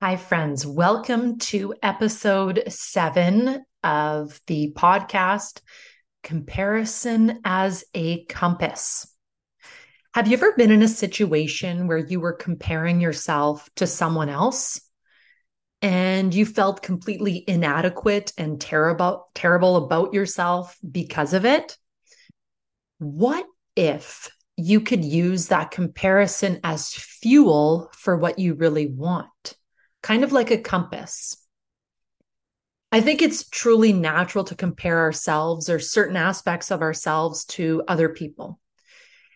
Hi, friends. Welcome to episode seven of the podcast Comparison as a Compass. Have you ever been in a situation where you were comparing yourself to someone else and you felt completely inadequate and terrible, terrible about yourself because of it? What if you could use that comparison as fuel for what you really want? Kind of like a compass. I think it's truly natural to compare ourselves or certain aspects of ourselves to other people.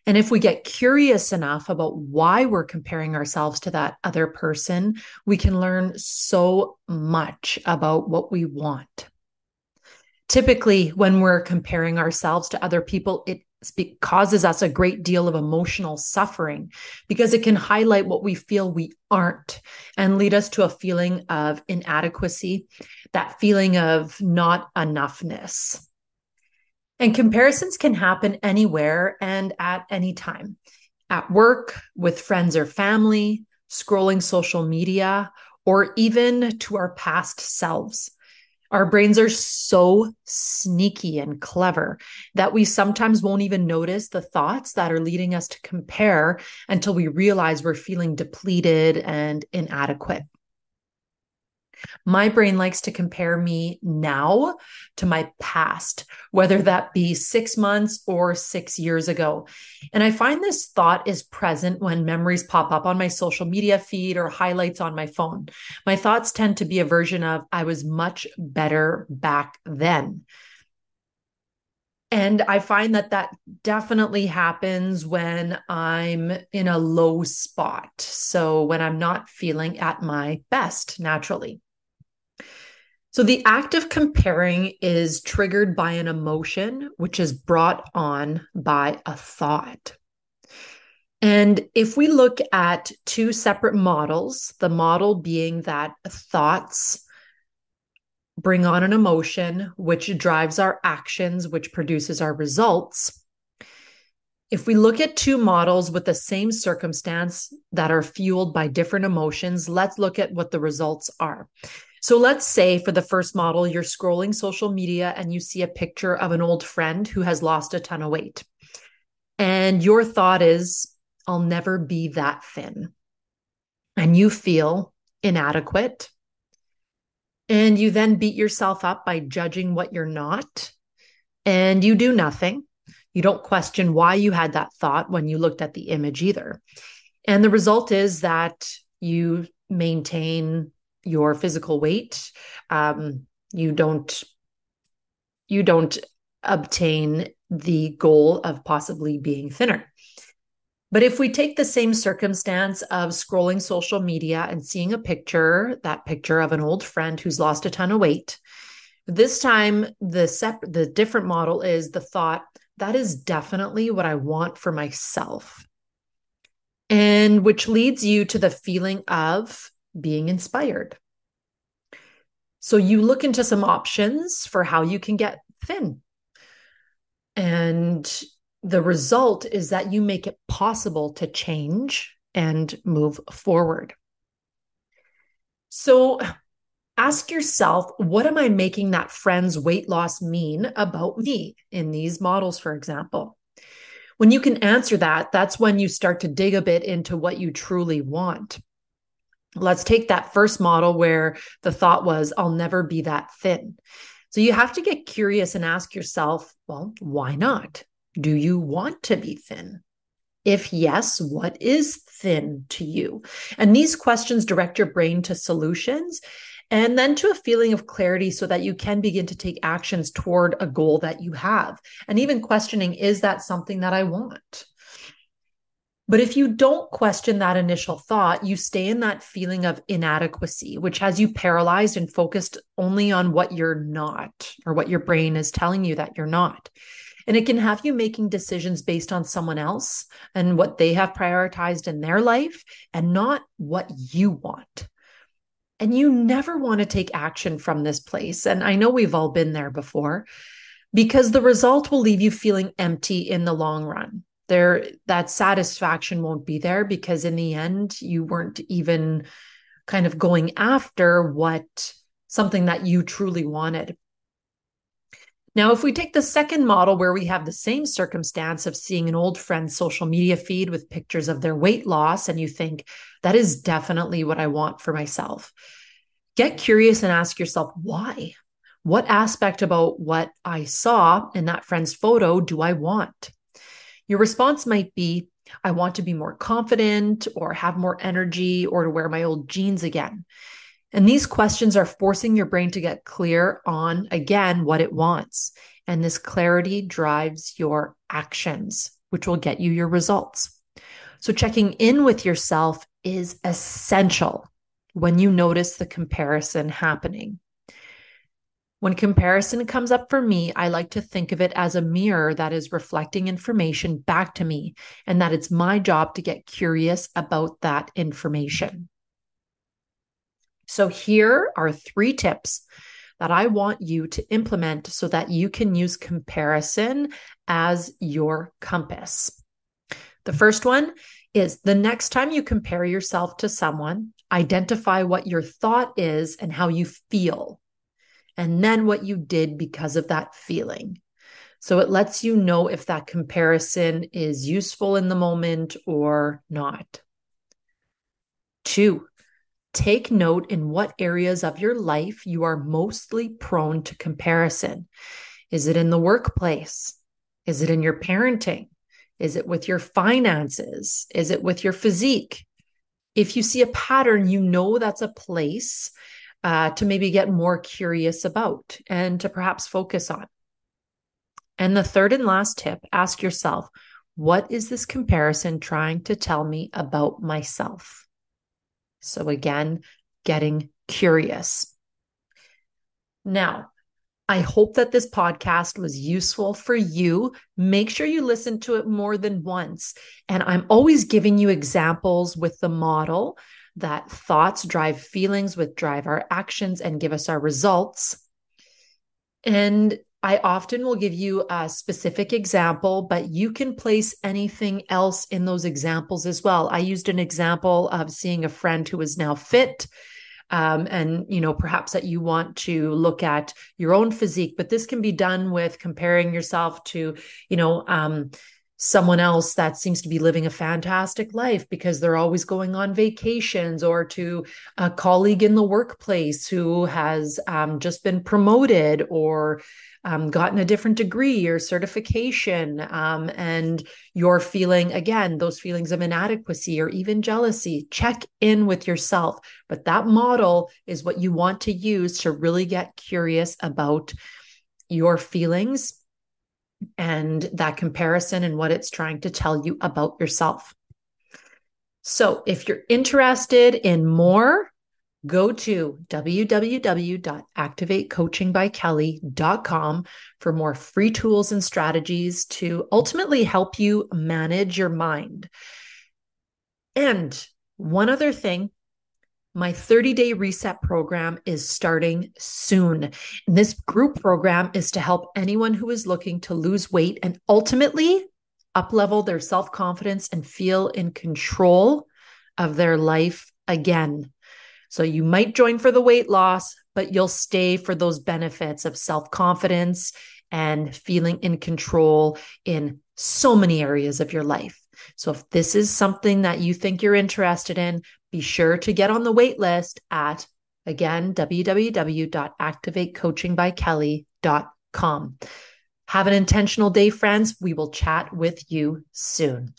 And if we get curious enough about why we're comparing ourselves to that other person, we can learn so much about what we want. Typically, when we're comparing ourselves to other people, it causes us a great deal of emotional suffering because it can highlight what we feel we aren't and lead us to a feeling of inadequacy, that feeling of not enoughness. And comparisons can happen anywhere and at any time at work, with friends or family, scrolling social media, or even to our past selves. Our brains are so sneaky and clever that we sometimes won't even notice the thoughts that are leading us to compare until we realize we're feeling depleted and inadequate. My brain likes to compare me now to my past, whether that be six months or six years ago. And I find this thought is present when memories pop up on my social media feed or highlights on my phone. My thoughts tend to be a version of, I was much better back then. And I find that that definitely happens when I'm in a low spot. So when I'm not feeling at my best naturally. So the act of comparing is triggered by an emotion, which is brought on by a thought. And if we look at two separate models, the model being that thoughts bring on an emotion, which drives our actions, which produces our results. If we look at two models with the same circumstance that are fueled by different emotions, let's look at what the results are. So let's say for the first model, you're scrolling social media and you see a picture of an old friend who has lost a ton of weight. And your thought is, I'll never be that thin. And you feel inadequate. And you then beat yourself up by judging what you're not. And you do nothing. You don't question why you had that thought when you looked at the image either. And the result is that you maintain your physical weight. Um, you don't you don't obtain the goal of possibly being thinner. But if we take the same circumstance of scrolling social media and seeing a picture, that picture of an old friend who's lost a ton of weight, this time the sep- the different model is the thought that is definitely what I want for myself. And which leads you to the feeling of being inspired. So you look into some options for how you can get thin. And the result is that you make it possible to change and move forward. So ask yourself what am I making that friend's weight loss mean about me in these models, for example? When you can answer that, that's when you start to dig a bit into what you truly want. Let's take that first model where the thought was, I'll never be that thin. So you have to get curious and ask yourself, well, why not? Do you want to be thin? If yes, what is thin to you? And these questions direct your brain to solutions and then to a feeling of clarity so that you can begin to take actions toward a goal that you have. And even questioning, is that something that I want? But if you don't question that initial thought, you stay in that feeling of inadequacy, which has you paralyzed and focused only on what you're not or what your brain is telling you that you're not. And it can have you making decisions based on someone else and what they have prioritized in their life and not what you want. And you never want to take action from this place. And I know we've all been there before because the result will leave you feeling empty in the long run there that satisfaction won't be there because in the end you weren't even kind of going after what something that you truly wanted. Now, if we take the second model where we have the same circumstance of seeing an old friend's social media feed with pictures of their weight loss, and you think, that is definitely what I want for myself, get curious and ask yourself, why? What aspect about what I saw in that friend's photo do I want? Your response might be, I want to be more confident or have more energy or to wear my old jeans again. And these questions are forcing your brain to get clear on, again, what it wants. And this clarity drives your actions, which will get you your results. So, checking in with yourself is essential when you notice the comparison happening. When comparison comes up for me, I like to think of it as a mirror that is reflecting information back to me, and that it's my job to get curious about that information. So, here are three tips that I want you to implement so that you can use comparison as your compass. The first one is the next time you compare yourself to someone, identify what your thought is and how you feel, and then what you did because of that feeling. So it lets you know if that comparison is useful in the moment or not. Two, Take note in what areas of your life you are mostly prone to comparison. Is it in the workplace? Is it in your parenting? Is it with your finances? Is it with your physique? If you see a pattern, you know that's a place uh, to maybe get more curious about and to perhaps focus on. And the third and last tip ask yourself, what is this comparison trying to tell me about myself? So, again, getting curious. Now, I hope that this podcast was useful for you. Make sure you listen to it more than once. And I'm always giving you examples with the model that thoughts drive feelings, which drive our actions and give us our results. And I often will give you a specific example, but you can place anything else in those examples as well. I used an example of seeing a friend who is now fit. Um, and you know perhaps that you want to look at your own physique but this can be done with comparing yourself to you know um, someone else that seems to be living a fantastic life because they're always going on vacations or to a colleague in the workplace who has um, just been promoted or um, gotten a different degree or certification, um, and you're feeling, again, those feelings of inadequacy or even jealousy, check in with yourself. But that model is what you want to use to really get curious about your feelings and that comparison and what it's trying to tell you about yourself. So, if you're interested in more, go to www.activatecoachingbykelly.com for more free tools and strategies to ultimately help you manage your mind. And one other thing, my 30 day reset program is starting soon. And this group program is to help anyone who is looking to lose weight and ultimately up level their self confidence and feel in control of their life again. So you might join for the weight loss, but you'll stay for those benefits of self confidence and feeling in control in so many areas of your life. So if this is something that you think you're interested in, be sure to get on the wait list at again www.activatecoachingbykelly.com. Have an intentional day, friends. We will chat with you soon.